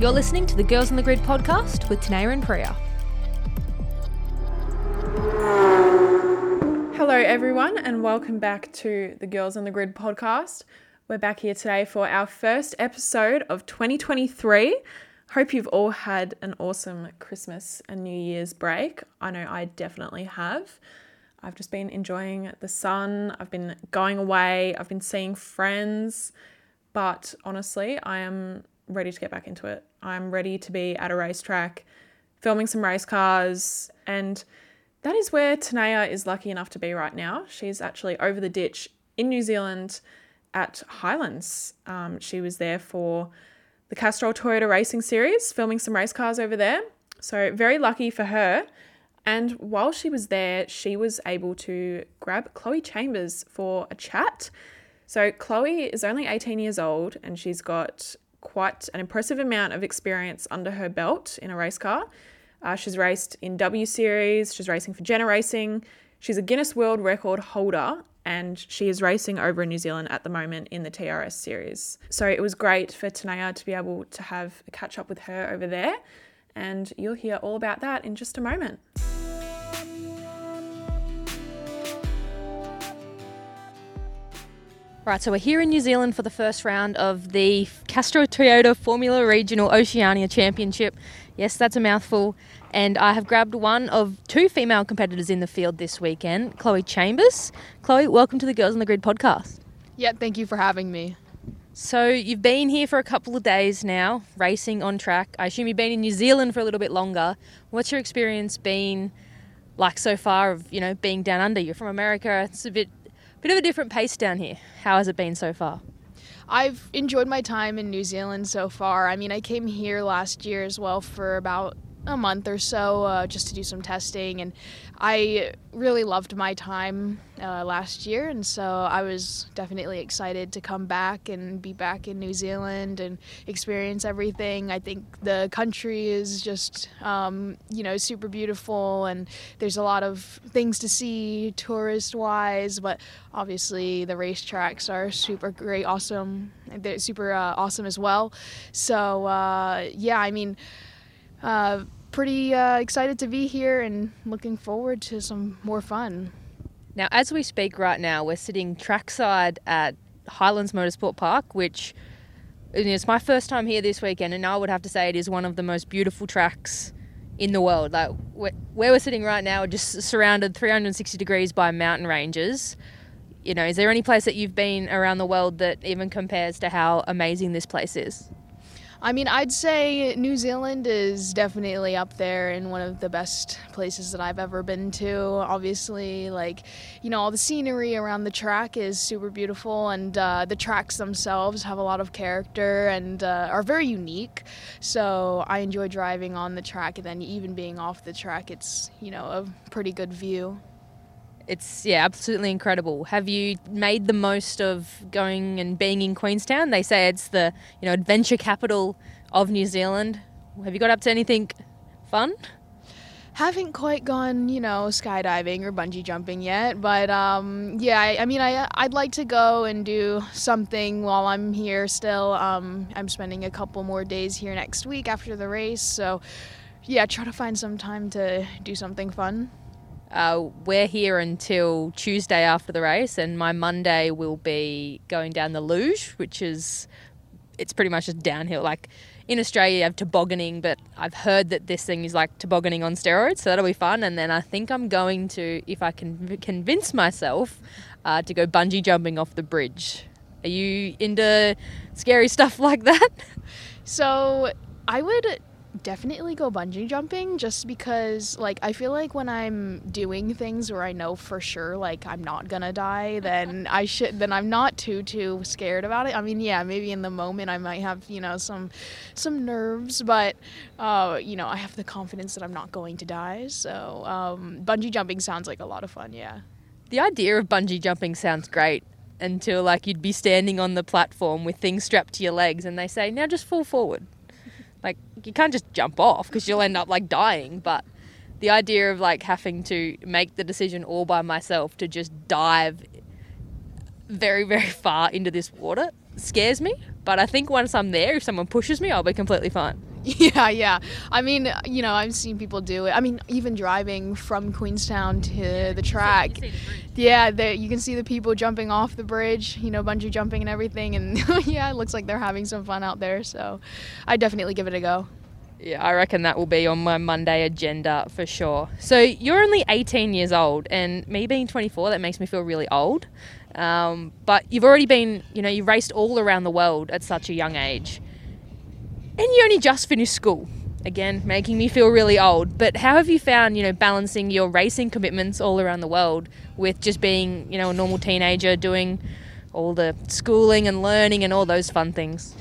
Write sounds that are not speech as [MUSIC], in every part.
You're listening to the Girls on the Grid podcast with Tenayah and Priya. Hello, everyone, and welcome back to the Girls on the Grid podcast. We're back here today for our first episode of 2023. Hope you've all had an awesome Christmas and New Year's break. I know I definitely have. I've just been enjoying the sun, I've been going away, I've been seeing friends, but honestly, I am ready to get back into it. I'm ready to be at a racetrack, filming some race cars, and that is where Tenayah is lucky enough to be right now. She's actually over the ditch in New Zealand at Highlands. Um, she was there for the Castrol Toyota Racing Series, filming some race cars over there. So, very lucky for her. And while she was there, she was able to grab Chloe Chambers for a chat. So, Chloe is only 18 years old and she's got quite an impressive amount of experience under her belt in a race car. Uh, she's raced in W Series, she's racing for Jenner Racing, she's a Guinness World Record holder, and she is racing over in New Zealand at the moment in the TRS Series. So it was great for Tenayah to be able to have a catch up with her over there, and you'll hear all about that in just a moment. Right, so we're here in New Zealand for the first round of the Castrol Toyota Formula Regional Oceania Championship. Yes, that's a mouthful. And I have grabbed one of two female competitors in the field this weekend, Chloe Chambers. Chloe, welcome to the Girls on the Grid podcast. Yeah, thank you for having me. So you've been here for a couple of days now, racing on track. I assume you've been in New Zealand for a little bit longer. What's your experience been like so far of, you know, being down under? You're from America. It's a bit bit of a different pace down here. How has it been so far? I've enjoyed my time in New Zealand so far. I mean, I came here last year as well for about a month or so uh, just to do some testing and i really loved my time uh, last year and so i was definitely excited to come back and be back in new zealand and experience everything. I think the country is just um, you know super beautiful and there's a lot of things to see tourist wise but obviously the racetracks are super great awesome they're super uh, awesome as well. So uh, yeah i mean uh, pretty uh, excited to be here and looking forward to some more fun. Now, as we speak right now, we're sitting trackside at Highlands Motorsport Park, which it's my first time here this weekend, and I would have to say it is one of the most beautiful tracks in the world. Like where we're sitting right now, just surrounded 360 degrees by mountain ranges. You know, is there any place that you've been around the world that even compares to how amazing this place is? I mean, I'd say New Zealand is definitely up there in one of the best places that I've ever been to. Obviously, like, you know, all the scenery around the track is super beautiful, and uh, the tracks themselves have a lot of character and uh, are very unique. So I enjoy driving on the track, and then even being off the track, it's, you know, a pretty good view it's yeah absolutely incredible have you made the most of going and being in queenstown they say it's the you know adventure capital of new zealand have you got up to anything fun haven't quite gone, you know, skydiving or bungee jumping yet, but um, yeah, I, I, mean, I I'd like to go and do something while I'm here. Still, um, I'm spending a couple more days here next week after the race, so yeah, try to find some time to do something fun. Uh, we're here until Tuesday after the race, and my Monday will be going down the luge, which is it's pretty much just downhill. Like in Australia, you have tobogganing, but I've heard that this thing is like tobogganing on steroids, so that'll be fun. And then I think I'm going to, if I can convince myself, uh, to go bungee jumping off the bridge. Are you into scary [LAUGHS] stuff like that? So I would definitely go bungee jumping just because like I feel like when I'm doing things where I know for sure like I'm not gonna die then I should then I'm not too too scared about it. I mean yeah maybe in the moment I might have you know some some nerves but uh, you know I have the confidence that I'm not going to die so um, bungee jumping sounds like a lot of fun yeah. The idea of bungee jumping sounds great until like you'd be standing on the platform with things strapped to your legs and they say now just fall forward like you can't just jump off because you'll end up like dying. But the idea of like having to make the decision all by myself to just dive very very far into this water scares me. But I think once I'm there, if someone pushes me, I'll be completely fine. [LAUGHS] Yeah, yeah. I mean, you know, I've seen people do it. I mean, even driving from Queenstown to the track. Yeah, they, you can see the people jumping off the bridge, you know, bungee jumping and everything. And [LAUGHS] yeah, it looks like they're having some fun out there. So I definitely give it a go. Yeah, I reckon that will be on my Monday agenda for sure. So you're only 18 years old, and me being 24, that makes me feel really old. Um, but you've already been, you know, you've raced all around the world at such a young age. And you only just finished school. Again, making me feel really old. But how have you found, you know, balancing your racing commitments all around the world with just being, you know, a normal teenager doing all the schooling and learning and all those fun things?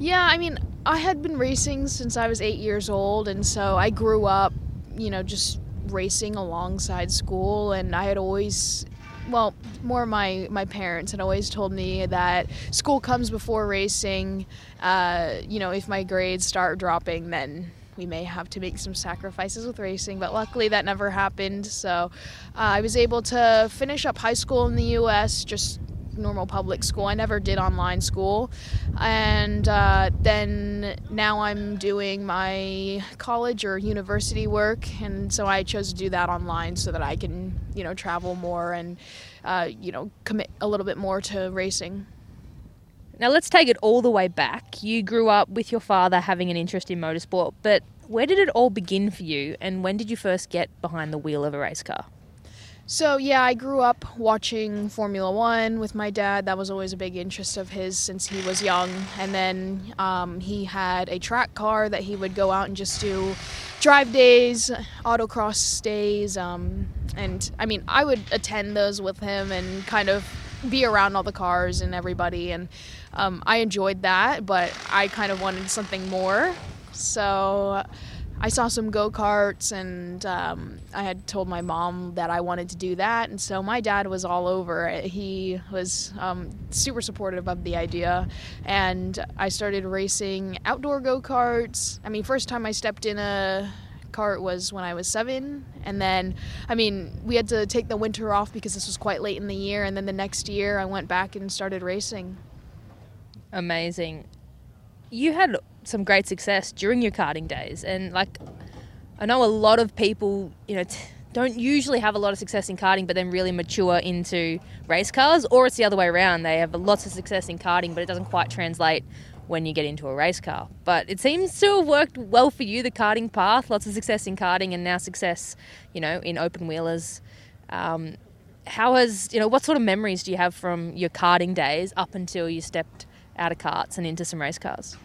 Yeah, I mean, I had been racing since I was eight years old, and so I grew up, you know, just racing alongside school, and I had always well, more my my parents had always told me that school comes before racing. Uh, you know, if my grades start dropping, then we may have to make some sacrifices with racing. But luckily, that never happened. So uh, I was able to finish up high school in the U.S. just normal public school. I never did online school. And uh, then now I'm doing my college or university work. And so I chose to do that online so that I can, you know, travel more and, uh, you know, commit a little bit more to racing. Now let's take it all the way back. You grew up with your father having an interest in motorsport, but where did it all begin for you and when did you first get behind the wheel of a race car? So, yeah, I grew up watching Formula One with my dad. That was always a big interest of his since he was young. And then um, he had a track car that he would go out and just do drive days, autocross days. Um, and I mean, I would attend those with him and kind of be around all the cars and everybody. And um, I enjoyed that, but I kind of wanted something more. So, I saw some go karts, and um, I had told my mom that I wanted to do that. And so my dad was all over. He was um, super supportive of the idea. And I started racing outdoor go karts. I mean, first time I stepped in a kart was when I was seven. And then, I mean, we had to take the winter off because this was quite late in the year. And then the next year, I went back and started racing. Amazing. You had some great success during your karting days. And like, I know a lot of people, you know, t- don't usually have a lot of success in karting, but then really mature into race cars, or it's the other way around. They have lots of success in karting, but it doesn't quite translate when you get into a race car. But it seems to have worked well for you, the karting path. Lots of success in karting, and now success, you know, in open wheelers. Um, how has you know what sort of memories do you have from your karting days up until you stepped out of karts and into some race cars?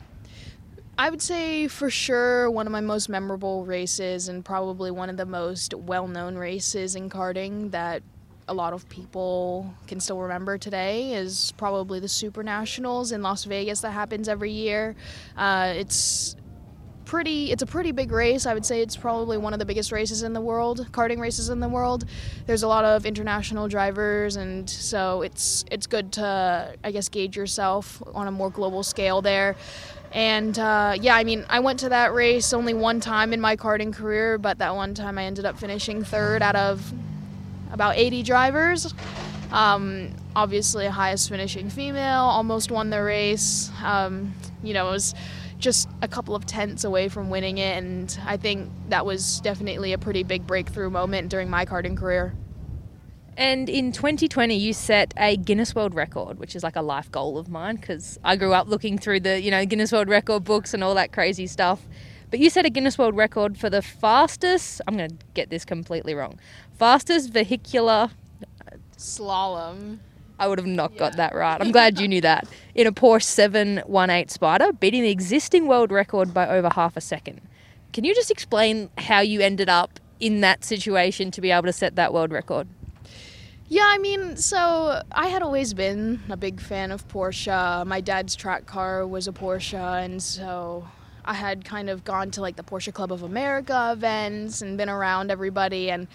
I would say for sure one of my most memorable races and probably one of the most well known races in karting that a lot of people can still remember today is probably the Super Nationals in Las Vegas that happens every year. Uh, it's pretty it's a pretty big race. I would say it's probably one of the biggest races in the world karting races in the world. There's a lot of international drivers and so it's it's good to i guess gauge yourself on a more global scale there and uh, yeah, I mean, I went to that race only one time in my karting career, but that one time I ended up finishing third out of about 80 drivers. Um, obviously, highest finishing female, almost won the race. Um, you know, it was just a couple of tenths away from winning it, and I think that was definitely a pretty big breakthrough moment during my karting career. And in 2020, you set a Guinness World Record, which is like a life goal of mine because I grew up looking through the, you know, Guinness World Record books and all that crazy stuff. But you set a Guinness World Record for the fastest, I'm going to get this completely wrong, fastest vehicular uh, slalom. I would have not yeah. got that right. I'm [LAUGHS] glad you knew that. In a Porsche 718 Spyder, beating the existing world record by over half a second. Can you just explain how you ended up in that situation to be able to set that world record? Yeah, I mean, so I had always been a big fan of Porsche. My dad's track car was a Porsche, and so I had kind of gone to like the Porsche Club of America events and been around everybody. And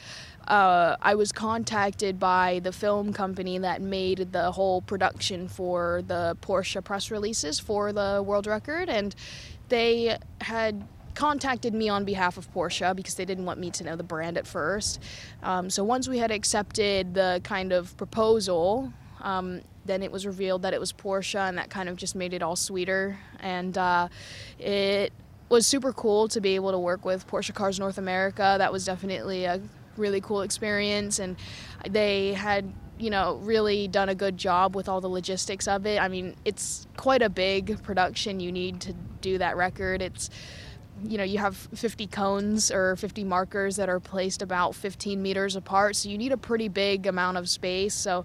uh, I was contacted by the film company that made the whole production for the Porsche press releases for the world record. And they had contacted me on behalf of Porsche because they didn't want me to know the brand at first. Um, so once we had accepted the kind of proposal, um, then it was revealed that it was Porsche, and that kind of just made it all sweeter. And uh, it was super cool to be able to work with Porsche Cars North America. That was definitely a really cool experience, and they had you know really done a good job with all the logistics of it. I mean, it's quite a big production you need to do that record. It's you know you have 50 cones or 50 markers that are placed about 15 meters apart. So you need a pretty big amount of space. So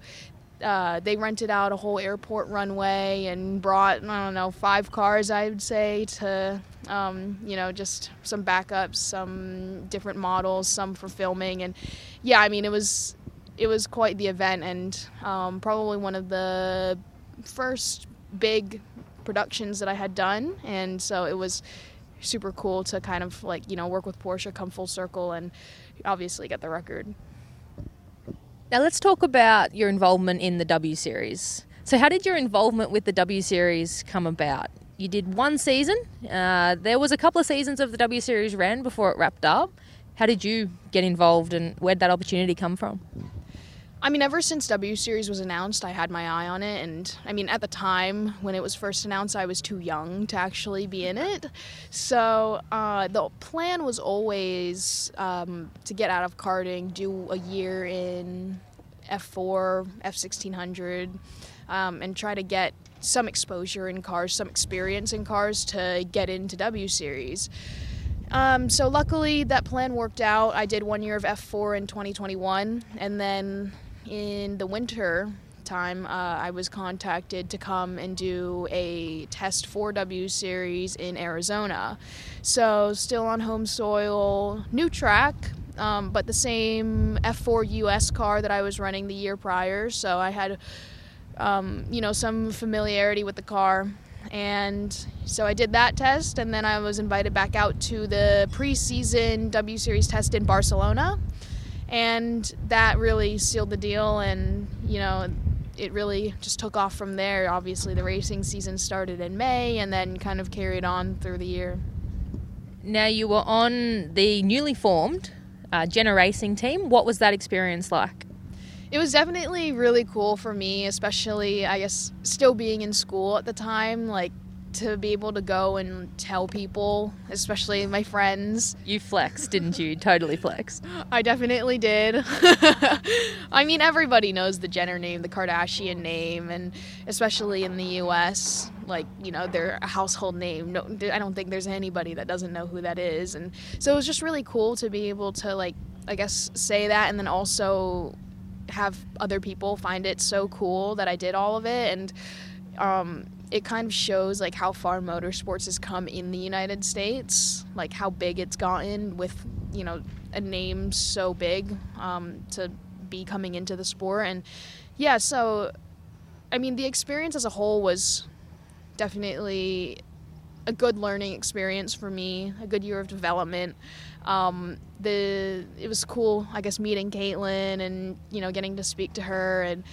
uh, they rented out a whole airport runway and brought I don't know five cars I would say to um, you know just some backups, some different models, some for filming, and yeah, I mean it was it was quite the event and um, probably one of the first big productions that I had done, and so it was super cool to kind of like you know work with Porsche, come full circle, and obviously get the record. Now let's talk about your involvement in the W Series. So, how did your involvement with the W Series come about? You did one season. Uh, there was a couple of seasons of the W Series ran before it wrapped up. How did you get involved, and where did that opportunity come from? I mean, ever since W Series was announced, I had my eye on it. And I mean, at the time when it was first announced, I was too young to actually be in it. So uh, the plan was always um, to get out of karting, do a year in F4, F1600, um, and try to get some exposure in cars, some experience in cars to get into W Series. Um, so luckily that plan worked out. I did one year of F4 in 2021, and then in the winter time, uh, I was contacted to come and do a test 4W series in Arizona. So, still on home soil, new track, um, but the same F4 US car that I was running the year prior. So, I had, um, you know, some familiarity with the car. And so I did that test, and then I was invited back out to the preseason W Series test in Barcelona and that really sealed the deal and you know it really just took off from there obviously the racing season started in may and then kind of carried on through the year now you were on the newly formed uh, Jenner Racing team. What was that experience like? It was definitely really cool for me, especially I guess still being in school at the time. Like to be able to go and tell people, especially my friends. You flexed, didn't you? totally flexed. I definitely did. [LAUGHS] I mean, everybody knows the Jenner name, the Kardashian name, and especially in the U.S., like you know, they're a household name. No, I don't think there's anybody that doesn't know who that is, and so it was just really cool to be able to like, I guess, say that, and then also have other people find it so cool that I did all of it, and um, it kind of shows like how far motorsports has come in the United States, like how big it's gotten with you know a name so big um, to be coming into the sport, and yeah, so I mean the experience as a whole was definitely a good learning experience for me, a good year of development. Um, the it was cool, I guess, meeting Caitlyn and you know getting to speak to her and.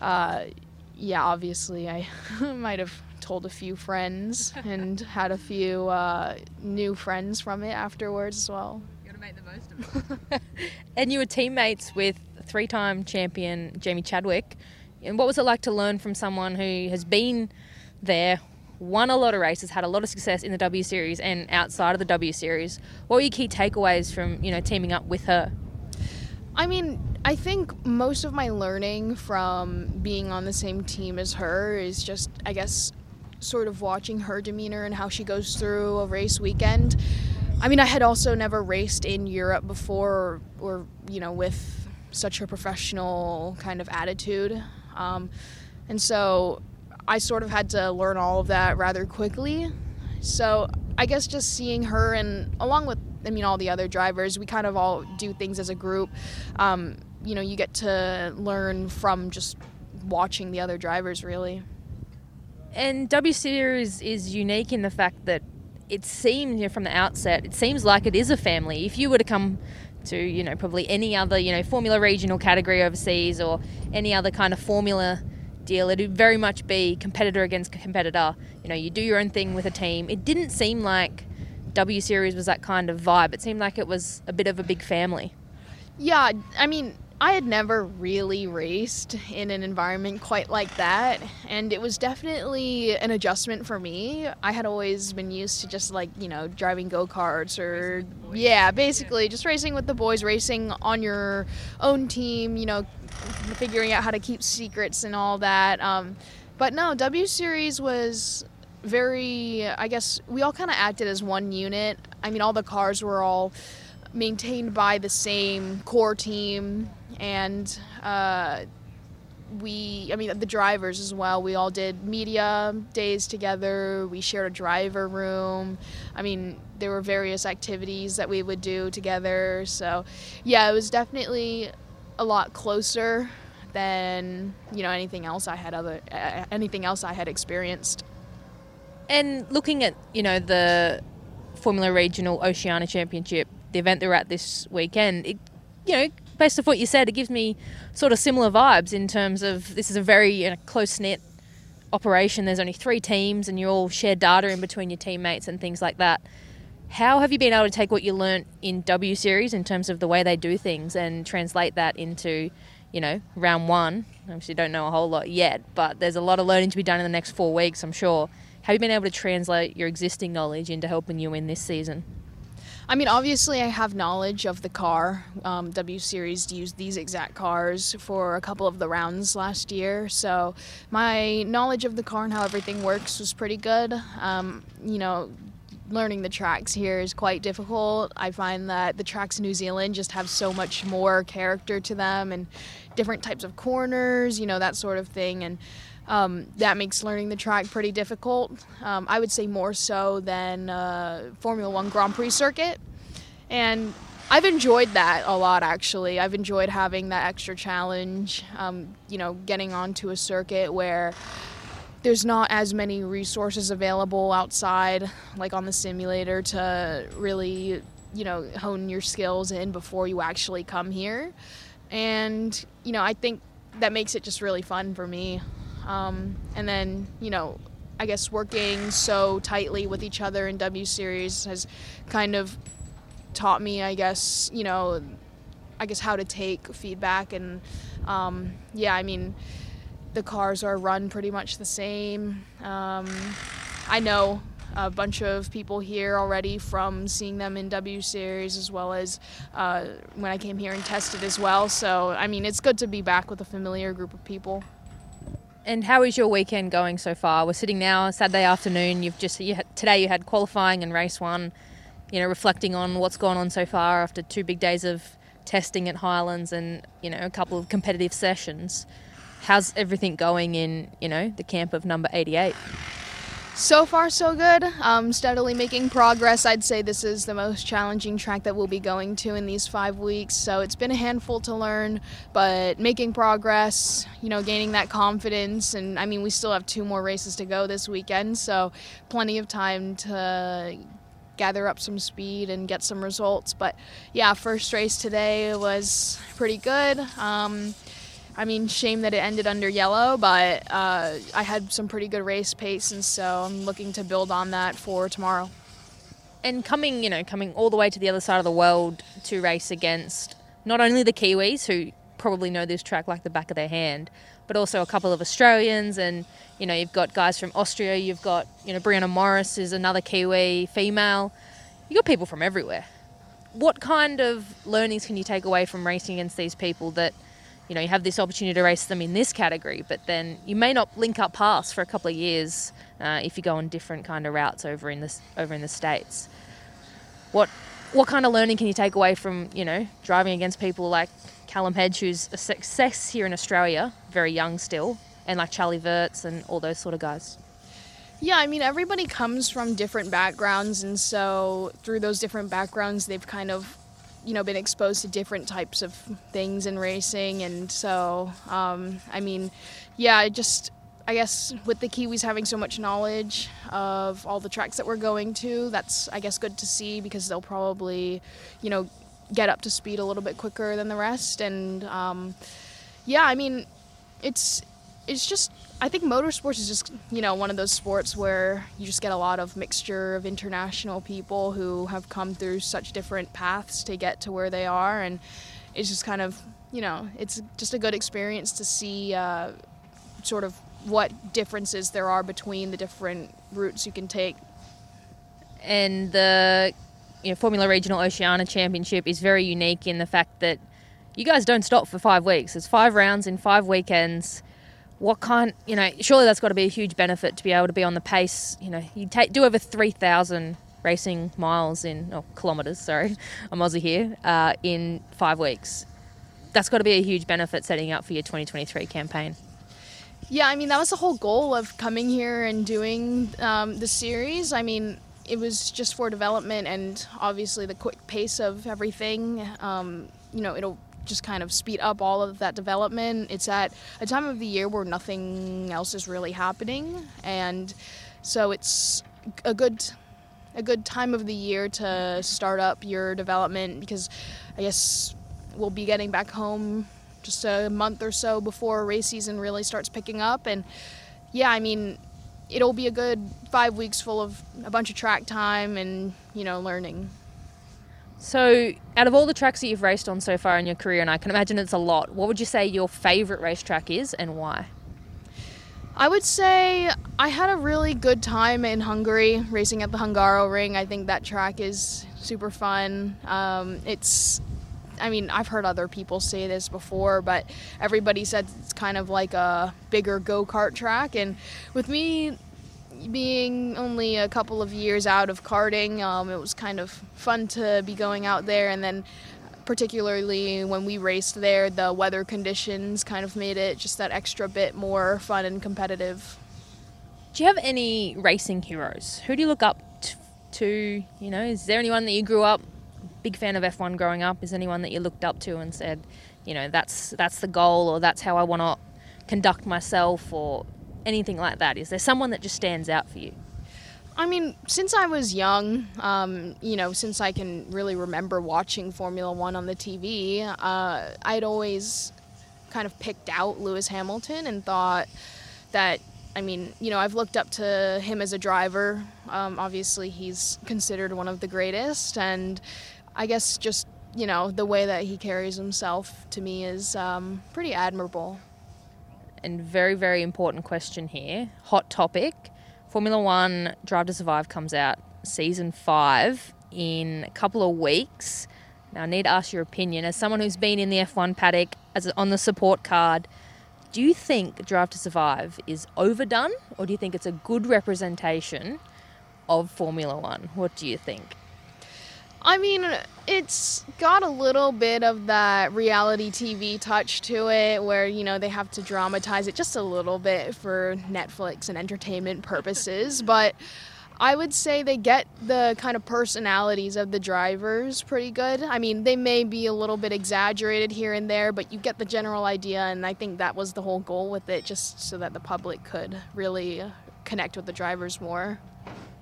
Uh, yeah, obviously, I [LAUGHS] might have told a few friends [LAUGHS] and had a few uh, new friends from it afterwards as well. You gotta make the most of it. [LAUGHS] and you were teammates with three time champion Jamie Chadwick. And what was it like to learn from someone who has been there, won a lot of races, had a lot of success in the W Series and outside of the W Series? What were your key takeaways from you know teaming up with her? I mean, I think most of my learning from being on the same team as her is just, I guess, sort of watching her demeanor and how she goes through a race weekend. I mean, I had also never raced in Europe before or, or you know, with such a professional kind of attitude. Um, and so I sort of had to learn all of that rather quickly. So I guess just seeing her and along with I mean, all the other drivers. We kind of all do things as a group. Um, you know, you get to learn from just watching the other drivers, really. And W Series is unique in the fact that it seems you know, from the outset, it seems like it is a family. If you were to come to, you know, probably any other, you know, Formula Regional category overseas or any other kind of Formula deal, it'd very much be competitor against competitor. You know, you do your own thing with a team. It didn't seem like W Series was that kind of vibe. It seemed like it was a bit of a big family. Yeah, I mean, I had never really raced in an environment quite like that, and it was definitely an adjustment for me. I had always been used to just like, you know, driving go karts or, yeah, basically just racing with the boys, racing on your own team, you know, figuring out how to keep secrets and all that. Um, but no, W Series was very, I guess, we all kind of acted as one unit. I mean, all the cars were all maintained by the same core team and uh, we i mean the drivers as well. We all did media days together. We shared a driver room. I mean there were various activities that we would do together. So yeah it was definitely a lot closer than you know anything else i had other uh, anything else i had experienced and looking at you know the formula regional oceania championship the event they're at this weekend it you know based off what you said, it gives me sort of similar vibes in terms of this is a very you know, close knit operation. There's only three teams, and you all share data in between your teammates and things like that. How have you been able to take what you learnt in W Series in terms of the way they do things and translate that into, you know, round one? Obviously, don't know a whole lot yet, but there's a lot of learning to be done in the next four weeks, I'm sure. Have you been able to translate your existing knowledge into helping you in this season? I mean, obviously, I have knowledge of the car. Um, w Series used these exact cars for a couple of the rounds last year, so my knowledge of the car and how everything works was pretty good. Um, you know, learning the tracks here is quite difficult. I find that the tracks in New Zealand just have so much more character to them and different types of corners, you know, that sort of thing. And um, that makes learning the track pretty difficult. Um, I would say more so than uh, Formula One Grand Prix circuit. And I've enjoyed that a lot actually. I've enjoyed having that extra challenge, um, you know, getting onto a circuit where there's not as many resources available outside, like on the simulator, to really, you know, hone your skills in before you actually come here. And, you know, I think that makes it just really fun for me. Um, and then, you know, I guess working so tightly with each other in W Series has kind of taught me, I guess, you know, I guess how to take feedback. And um, yeah, I mean, the cars are run pretty much the same. Um, I know a bunch of people here already from seeing them in W Series as well as uh, when I came here and tested as well. So, I mean, it's good to be back with a familiar group of people. And how is your weekend going so far? We're sitting now Saturday afternoon. You've just you had, today you had qualifying and race one. You know, reflecting on what's gone on so far after two big days of testing at Highlands and you know a couple of competitive sessions. How's everything going in you know the camp of number eighty eight? So far, so good. Um, steadily making progress. I'd say this is the most challenging track that we'll be going to in these five weeks. So it's been a handful to learn, but making progress, you know, gaining that confidence. And I mean, we still have two more races to go this weekend, so plenty of time to gather up some speed and get some results. But yeah, first race today was pretty good. Um, I mean, shame that it ended under yellow, but uh, I had some pretty good race pace, and so I'm looking to build on that for tomorrow. And coming, you know, coming all the way to the other side of the world to race against not only the Kiwis, who probably know this track like the back of their hand, but also a couple of Australians, and you know, you've got guys from Austria, you've got, you know, Brianna Morris is another Kiwi female. You've got people from everywhere. What kind of learnings can you take away from racing against these people that you know you have this opportunity to race them in this category, but then you may not link up past for a couple of years uh, if you go on different kind of routes over in this over in the states. What what kind of learning can you take away from you know driving against people like Callum Hedge, who's a success here in Australia, very young still, and like Charlie Wurz and all those sort of guys? Yeah, I mean, everybody comes from different backgrounds, and so through those different backgrounds, they've kind of you know been exposed to different types of things in racing and so um, i mean yeah I just i guess with the kiwis having so much knowledge of all the tracks that we're going to that's i guess good to see because they'll probably you know get up to speed a little bit quicker than the rest and um, yeah i mean it's it's just I think motorsports is just you know one of those sports where you just get a lot of mixture of international people who have come through such different paths to get to where they are, and it's just kind of you know, it's just a good experience to see uh, sort of what differences there are between the different routes you can take. And the you know, Formula Regional Oceania Championship is very unique in the fact that you guys don't stop for five weeks. It's five rounds in five weekends. What kind, you know, surely that's got to be a huge benefit to be able to be on the pace. You know, you take do over 3,000 racing miles in, or kilometres, sorry, [LAUGHS] I'm Aussie here, uh, in five weeks. That's got to be a huge benefit setting up for your 2023 campaign. Yeah, I mean, that was the whole goal of coming here and doing um, the series. I mean, it was just for development and obviously the quick pace of everything. Um, you know, it'll just kind of speed up all of that development. It's at a time of the year where nothing else is really happening, and so it's a good a good time of the year to start up your development because I guess we'll be getting back home just a month or so before race season really starts picking up and yeah, I mean it'll be a good 5 weeks full of a bunch of track time and, you know, learning. So, out of all the tracks that you've raced on so far in your career, and I can imagine it's a lot, what would you say your favourite racetrack is and why? I would say I had a really good time in Hungary racing at the Hungaroring. I think that track is super fun. Um, it's, I mean, I've heard other people say this before, but everybody said it's kind of like a bigger go kart track. And with me being only a couple of years out of karting, um, it was kind of fun to be going out there. And then, particularly when we raced there, the weather conditions kind of made it just that extra bit more fun and competitive. Do you have any racing heroes? Who do you look up to? You know, is there anyone that you grew up big fan of F1 growing up? Is anyone that you looked up to and said, you know, that's that's the goal or that's how I want to conduct myself or anything like that? Is there someone that just stands out for you? I mean, since I was young, um, you know, since I can really remember watching Formula One on the TV, uh, I'd always kind of picked out Lewis Hamilton and thought that, I mean, you know, I've looked up to him as a driver. Um, obviously, he's considered one of the greatest, and I guess just, you know, the way that he carries himself to me is um, pretty admirable and very, very important question here. Hot topic. Formula One Drive to Survive comes out season five in a couple of weeks. Now, I need to ask your opinion. As someone who's been in the F1 paddock as on the support card, do you think Drive to Survive is overdone, or do you think it's a good representation of Formula One? What do you think? I mean, it's got a little bit of that reality TV touch to it where, you know, they have to dramatize it just a little bit for Netflix and entertainment purposes. [LAUGHS] But I would say they get the kind of personalities of the drivers pretty good. I mean, they may be a little bit exaggerated here and there, but you get the general idea. And I think that was the whole goal with it, just so that the public could really connect with the drivers more.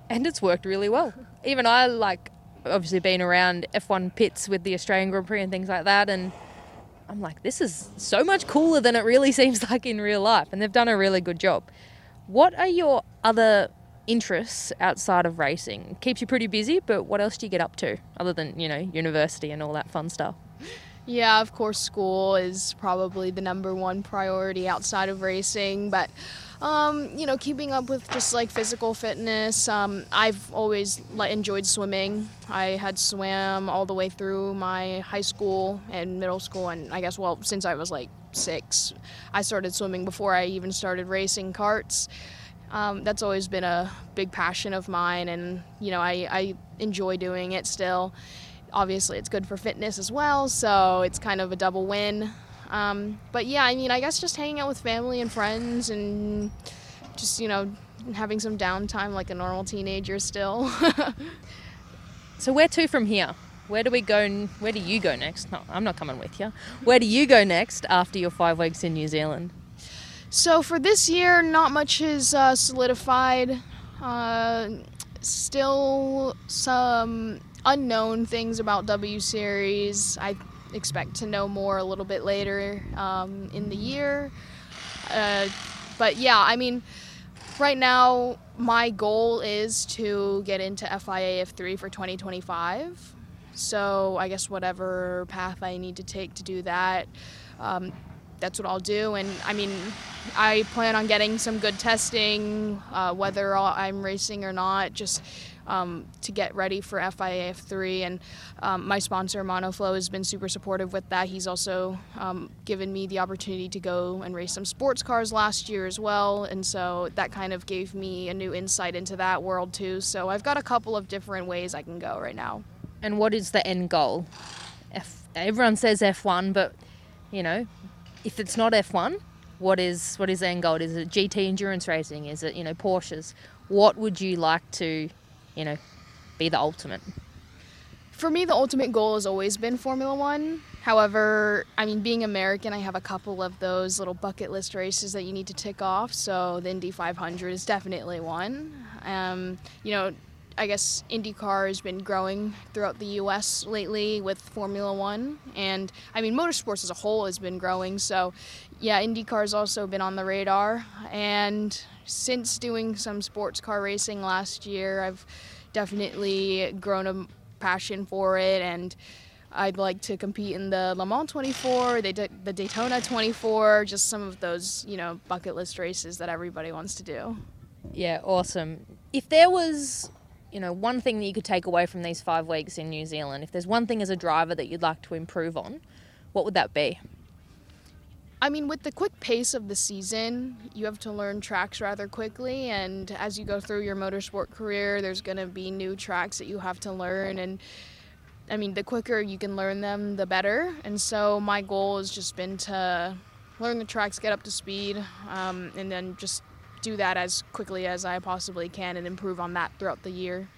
And it's worked really well. Even I like obviously been around F1 pits with the Australian Grand Prix and things like that, and I'm like, this is so much cooler than it really [LAUGHS] seems like in real life, and they've done a really good job. What are your other interests outside of racing? Keeps you pretty busy, but what else do you get up to other than, you know, university and all that fun stuff? Yeah, of course, school is probably the number one priority outside of racing, but um, you know, keeping up with just like physical fitness. Um, I've always enjoyed swimming. I had swam all the way through my high school and middle school, and I guess, well, since I was like six, I started swimming before I even started racing karts. Um, that's always been a big passion of mine, and you know, I, I enjoy doing it still. Obviously, it's good for fitness as well, so it's kind of a double win. Um, but yeah, I mean, I guess just hanging out with family and friends and just, you know, having some downtime like a normal teenager still. [LAUGHS] so, where to from here? Where do we go? Where do you go next? No, I'm not coming with you. Where do you go next after your five weeks in New Zealand? So, for this year, not much is uh, solidified. Uh, still some unknown things about W Series. I expect to know more a little bit later um, in the year. Uh, but yeah, I mean, right now my goal is to get into FIA F3 for 2025. So I guess whatever path I need to take to do that, um, that's what I'll do. And I mean, I plan on getting some good testing, uh, whether I'm racing or not, just um, to get ready for FIA F3. And um, my sponsor, Monoflo, has been super supportive with that. He's also um, given me the opportunity to go and race some sports cars last year as well. And so that kind of gave me a new insight into that world too. So I've got a couple of different ways I can go right now. And what is the end goal? F- everyone says F1, but you know, if it's not F1, what is what is the end goal? Is it GT endurance racing? Is it you know Porsches? What would you like to you know, be the ultimate? For me, the ultimate goal has always been Formula One. However, I mean, being American, I have a couple of those little bucket list races that you need to tick off. So the Indy 500 is definitely one. Um, you know, I guess IndyCar has been growing throughout the U.S. lately with Formula One, and I mean, motorsports as a whole has been growing. So, yeah, IndyCar has also been on the radar. And since doing some sports car racing last year, I've definitely grown a passion for it, and I'd like to compete in the Le Mans 24, the, the Daytona 24, just some of those, you know, bucket list races that everybody wants to do. Yeah, awesome. If there was you know, one thing that you could take away from these five weeks in New Zealand, if there's one thing as a driver that you'd like to improve on, what would that be? I mean, with the quick pace of the season, you have to learn tracks rather quickly. And as you go through your motorsport career, there's going to be new tracks that you have to learn. And I mean, the quicker you can learn them, the better. And so my goal has just been to learn the tracks, get up to speed, um, and then just do that as quickly as I possibly can and improve on that throughout the year.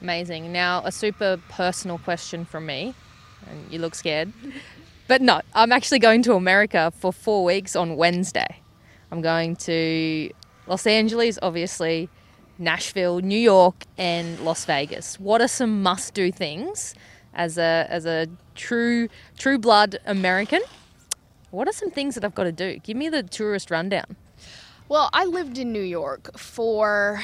Amazing. Now, a super personal question from me, and you look scared. [LAUGHS] But no, I'm actually going to America for four weeks on Wednesday. I'm going to Los Angeles, obviously, Nashville, New York, and Las Vegas. What are some must-do things as a as a true true blood American? What are some things that I've got to do? Give me the tourist rundown. Well, I lived in New York for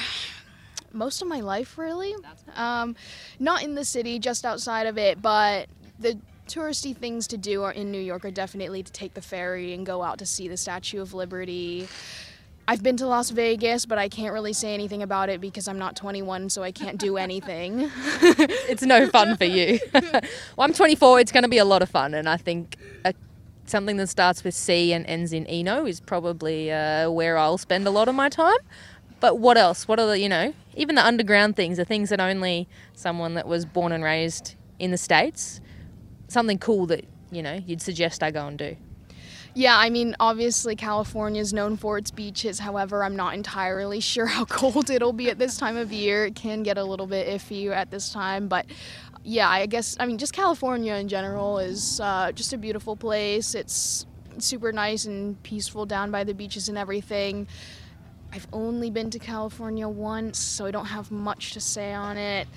most of my life, really. Um, not in the city, just outside of it, but the touristy things to do are in New York are definitely to take the ferry and go out to see the Statue of Liberty. I've been to Las Vegas, but I can't really say anything about it because I'm not 21, so I can't do anything. [LAUGHS] it's no fun for you. [LAUGHS] [LAUGHS] well, I'm 24. It's going to be a lot of fun, and I think a something that starts with C and ends in Eno is probably uh, where I'll spend a lot of my time. But what else? What are the, you know, even the underground things, the things that only someone that was born and raised in the States, something cool that, you know, you'd suggest I go and do? Yeah, I mean, obviously California is known for its beaches. However, I'm not entirely [LAUGHS] sure how cold it'll be at this time of year. It can get a little bit iffy at this time, but yeah, I guess I mean just California in general is uh, just a beautiful place. It's super nice and peaceful down by the beaches and everything. I've only been to California once, so I don't have much to say on it.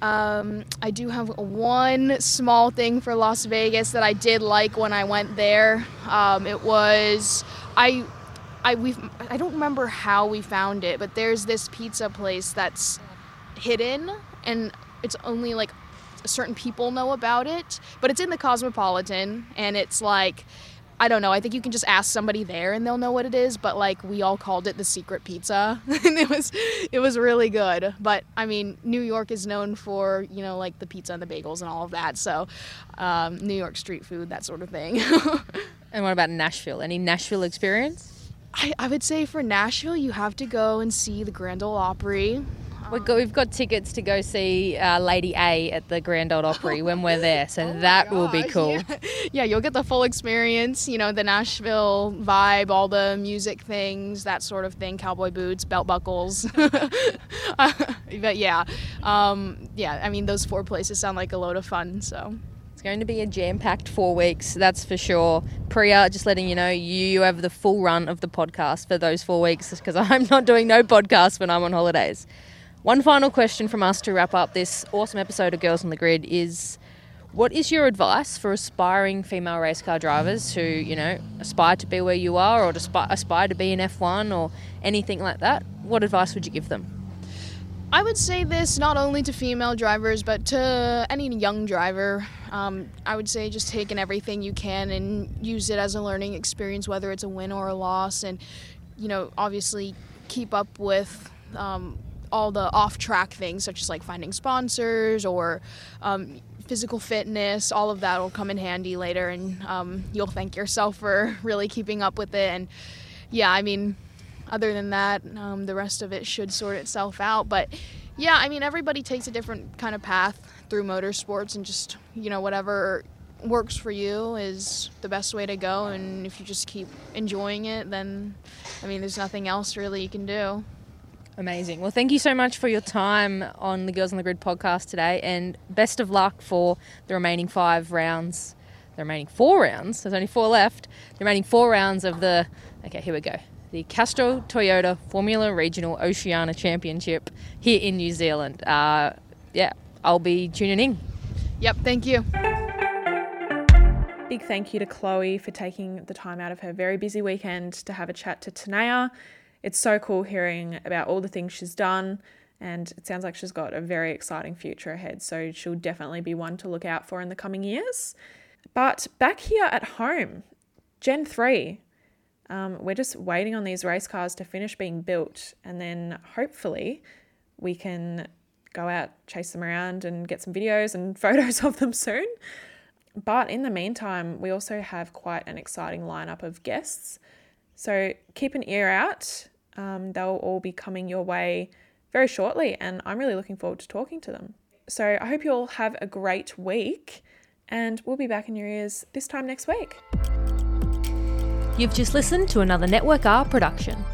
Um, I do have one small thing for Las Vegas that I did like when I went there. Um, it was I I we I don't remember how we found it, but there's this pizza place that's hidden and it's only like certain people know about it, but it's in the Cosmopolitan and it's like I don't know. I think you can just ask somebody there and they'll know what it is. But like we all called it the secret pizza, [LAUGHS] and it was it was really good. But I mean, New York is known for you know like the pizza and the bagels and all of that. So um, New York street food, that sort of thing. [LAUGHS] and what about Nashville? Any Nashville experience? I, I would say for Nashville, you have to go and see the Grand Ole Opry. We've got, we've got tickets to go see uh, Lady A at the Grand Ole Opry [LAUGHS] when we're there, so oh that will be cool. Yeah. [LAUGHS] yeah, you'll get the full experience. You know, the Nashville vibe, all the music things, that sort of thing. Cowboy boots, belt buckles. [LAUGHS] but yeah, um, yeah. I mean, those four places sound like a load of fun. So. It's going to be a jam-packed four weeks, that's for sure. Priya, just letting you know, you have the full run of the podcast for those four weeks because I'm not doing no podcast when I'm on holidays. One final question from us to wrap up this awesome episode of Girls on the Grid is what is your advice for aspiring female race car drivers who, you know, aspire to be where you are or aspire to be in F1 or anything like that? What advice would you give them? I would say this not only to female drivers, but to any young driver. Um, I would say just take in everything you can and use it as a learning experience, whether it's a win or a loss. And, you know, obviously keep up with um, all the off track things, such as like finding sponsors or um, physical fitness. All of that will come in handy later, and um, you'll thank yourself for [LAUGHS] really keeping up with it. And yeah, I mean, other than that, um, the rest of it should sort itself out. But yeah, I mean, everybody takes a different kind of path through motorsports, and just you know whatever works for you is the best way to go. And if you just keep enjoying it, then I mean, there's nothing else really you can do. Amazing. Well, thank you so much for your time on the Girls on the Grid podcast today, and best of luck for the remaining five rounds. The remaining four rounds. There's only four left. The remaining four rounds of the. Okay, here we go the Castrol Toyota Formula Regional Oceania Championship here in New Zealand. Uh, yeah, I'll be tuning in. Yep, thank you. Big thank you to Chloe for taking the time out of her very busy weekend to have a chat to Tenayah. It's so cool hearing about all the things she's done, and it sounds like she's got a very exciting future ahead. So she'll definitely be one to look out for in the coming years. But back here at home, Gen 3, um, we're just waiting on these race cars to finish being built, and then hopefully we can go out, chase them around, and get some videos and [LAUGHS] photos of them soon. But in the meantime, we also have quite an exciting lineup of guests. So keep an ear out. Um, they'll all be coming your way very shortly, and I'm really looking forward to talking to them. So I hope you all have a great week, and we'll be back in your ears this time next week. You've just listened to another Network R production.